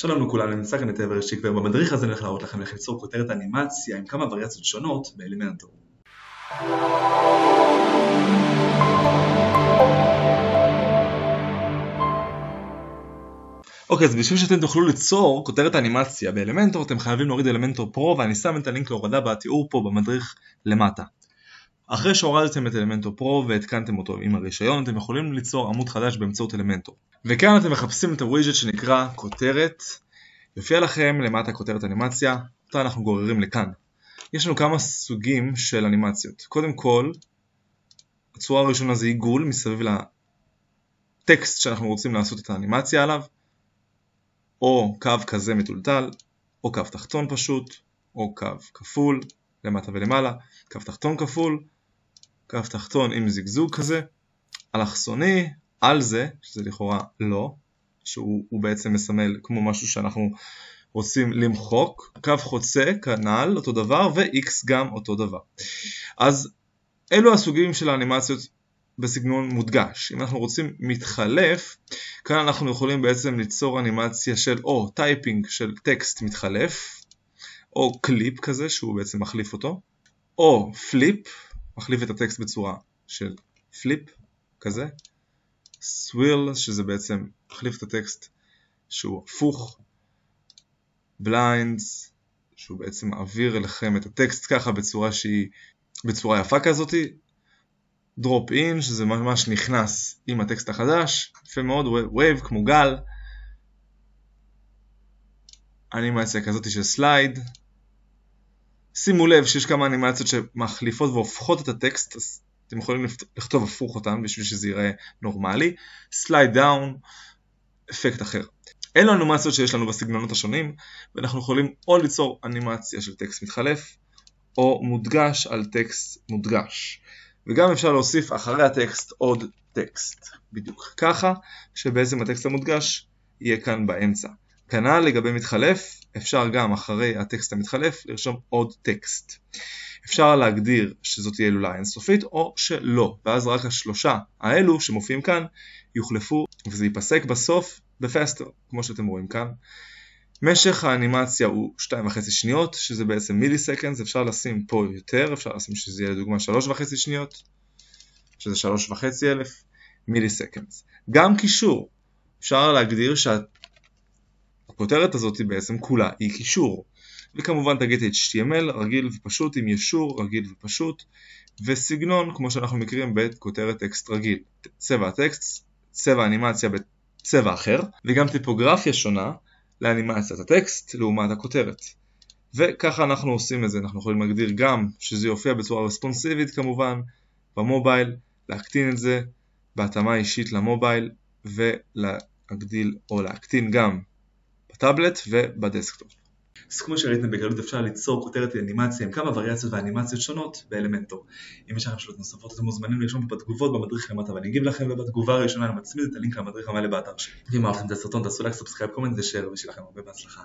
שלום לכולם, נמצא כאן את עבר שיק ובמדריך הזה אני הולך להראות לכם איך ליצור כותרת אנימציה עם כמה וריאציות שונות באלמנטור. אוקיי, אז בשביל שאתם תוכלו ליצור כותרת אנימציה באלמנטור אתם חייבים להוריד אלמנטור פרו ואני שם את הלינק להורדה בתיאור פה במדריך למטה. אחרי שהורדתם את אלמנטור פרו והתקנתם אותו עם הרישיון אתם יכולים ליצור עמוד חדש באמצעות אלמנטור. וכאן אתם מחפשים את הוויז'ט שנקרא כותרת, יופיע לכם למטה כותרת אנימציה, אותה אנחנו גוררים לכאן. יש לנו כמה סוגים של אנימציות. קודם כל, הצורה הראשונה זה עיגול מסביב לטקסט שאנחנו רוצים לעשות את האנימציה עליו, או קו כזה מטולטל, או קו תחתון פשוט, או קו כפול, למטה ולמעלה, קו תחתון כפול, קו תחתון עם זיגזוג כזה, אלכסוני, על זה, שזה לכאורה לא, שהוא בעצם מסמל כמו משהו שאנחנו רוצים למחוק, קו חוצה כנ"ל אותו דבר ו-X גם אותו דבר. אז אלו הסוגים של האנימציות בסגנון מודגש. אם אנחנו רוצים מתחלף, כאן אנחנו יכולים בעצם ליצור אנימציה של או typing של טקסט מתחלף, או קליפ כזה שהוא בעצם מחליף אותו, או flip, מחליף את הטקסט בצורה של flip כזה, swirl שזה בעצם מחליף את הטקסט שהוא הפוך, blinds שהוא בעצם מעביר אליכם את הטקסט ככה בצורה שהיא בצורה יפה כזאתי, drop in שזה ממש נכנס עם הטקסט החדש, יפה מאוד, wave כמו גל, אנימציה כזאת של slide, שימו לב שיש כמה אנימציות שמחליפות והופכות את הטקסט, אז אתם יכולים לכתוב הפוך אותן בשביל שזה ייראה נורמלי, slide down, אפקט אחר. אלו אנימציות שיש לנו בסגנונות השונים, ואנחנו יכולים או ליצור אנימציה של טקסט מתחלף, או מודגש על טקסט מודגש. וגם אפשר להוסיף אחרי הטקסט עוד טקסט, בדיוק ככה, שבעצם הטקסט המודגש יהיה כאן באמצע. כנ"ל לגבי מתחלף, אפשר גם אחרי הטקסט המתחלף לרשום עוד טקסט. אפשר להגדיר שזאת תהיה לולאה אינסופית או שלא, ואז רק השלושה האלו שמופיעים כאן יוחלפו וזה ייפסק בסוף בפסטר, כמו שאתם רואים כאן. משך האנימציה הוא 2.5 שניות, שזה בעצם מילי סקנדס, אפשר לשים פה יותר, אפשר לשים שזה יהיה לדוגמה 3.5 שניות, שזה 3.5 אלף מילי סקנדס. גם קישור, אפשר להגדיר שהכותרת הזאת היא בעצם כולה היא קישור. וכמובן תגיד HTML רגיל ופשוט עם ישור רגיל ופשוט וסגנון כמו שאנחנו מכירים בכותרת טקסט רגיל. צבע הטקסט, צבע אנימציה בצבע אחר וגם טיפוגרפיה שונה לאנימציית הטקסט לעומת הכותרת. וככה אנחנו עושים את זה, אנחנו יכולים להגדיר גם שזה יופיע בצורה רספונסיבית כמובן במובייל, להקטין את זה בהתאמה אישית למובייל ולהגדיל או להקטין גם בטאבלט ובדסקטופ אז כמו שראיתם בקלות אפשר ליצור כותרת אנימציה עם כמה וריאציות ואנימציות שונות באלמנטור. אם יש לכם שאלות נוספות אתם מוזמנים לרשום בתגובות במדריך למטה ואני אגיב לכם ובתגובה הראשונה אני מצמיד את הלינק למדריך המלא באתר שלי. אם אהבתם את הסרטון תעשו לייק, subscribe, comment ו share ושיהיה לכם הרבה בהצלחה.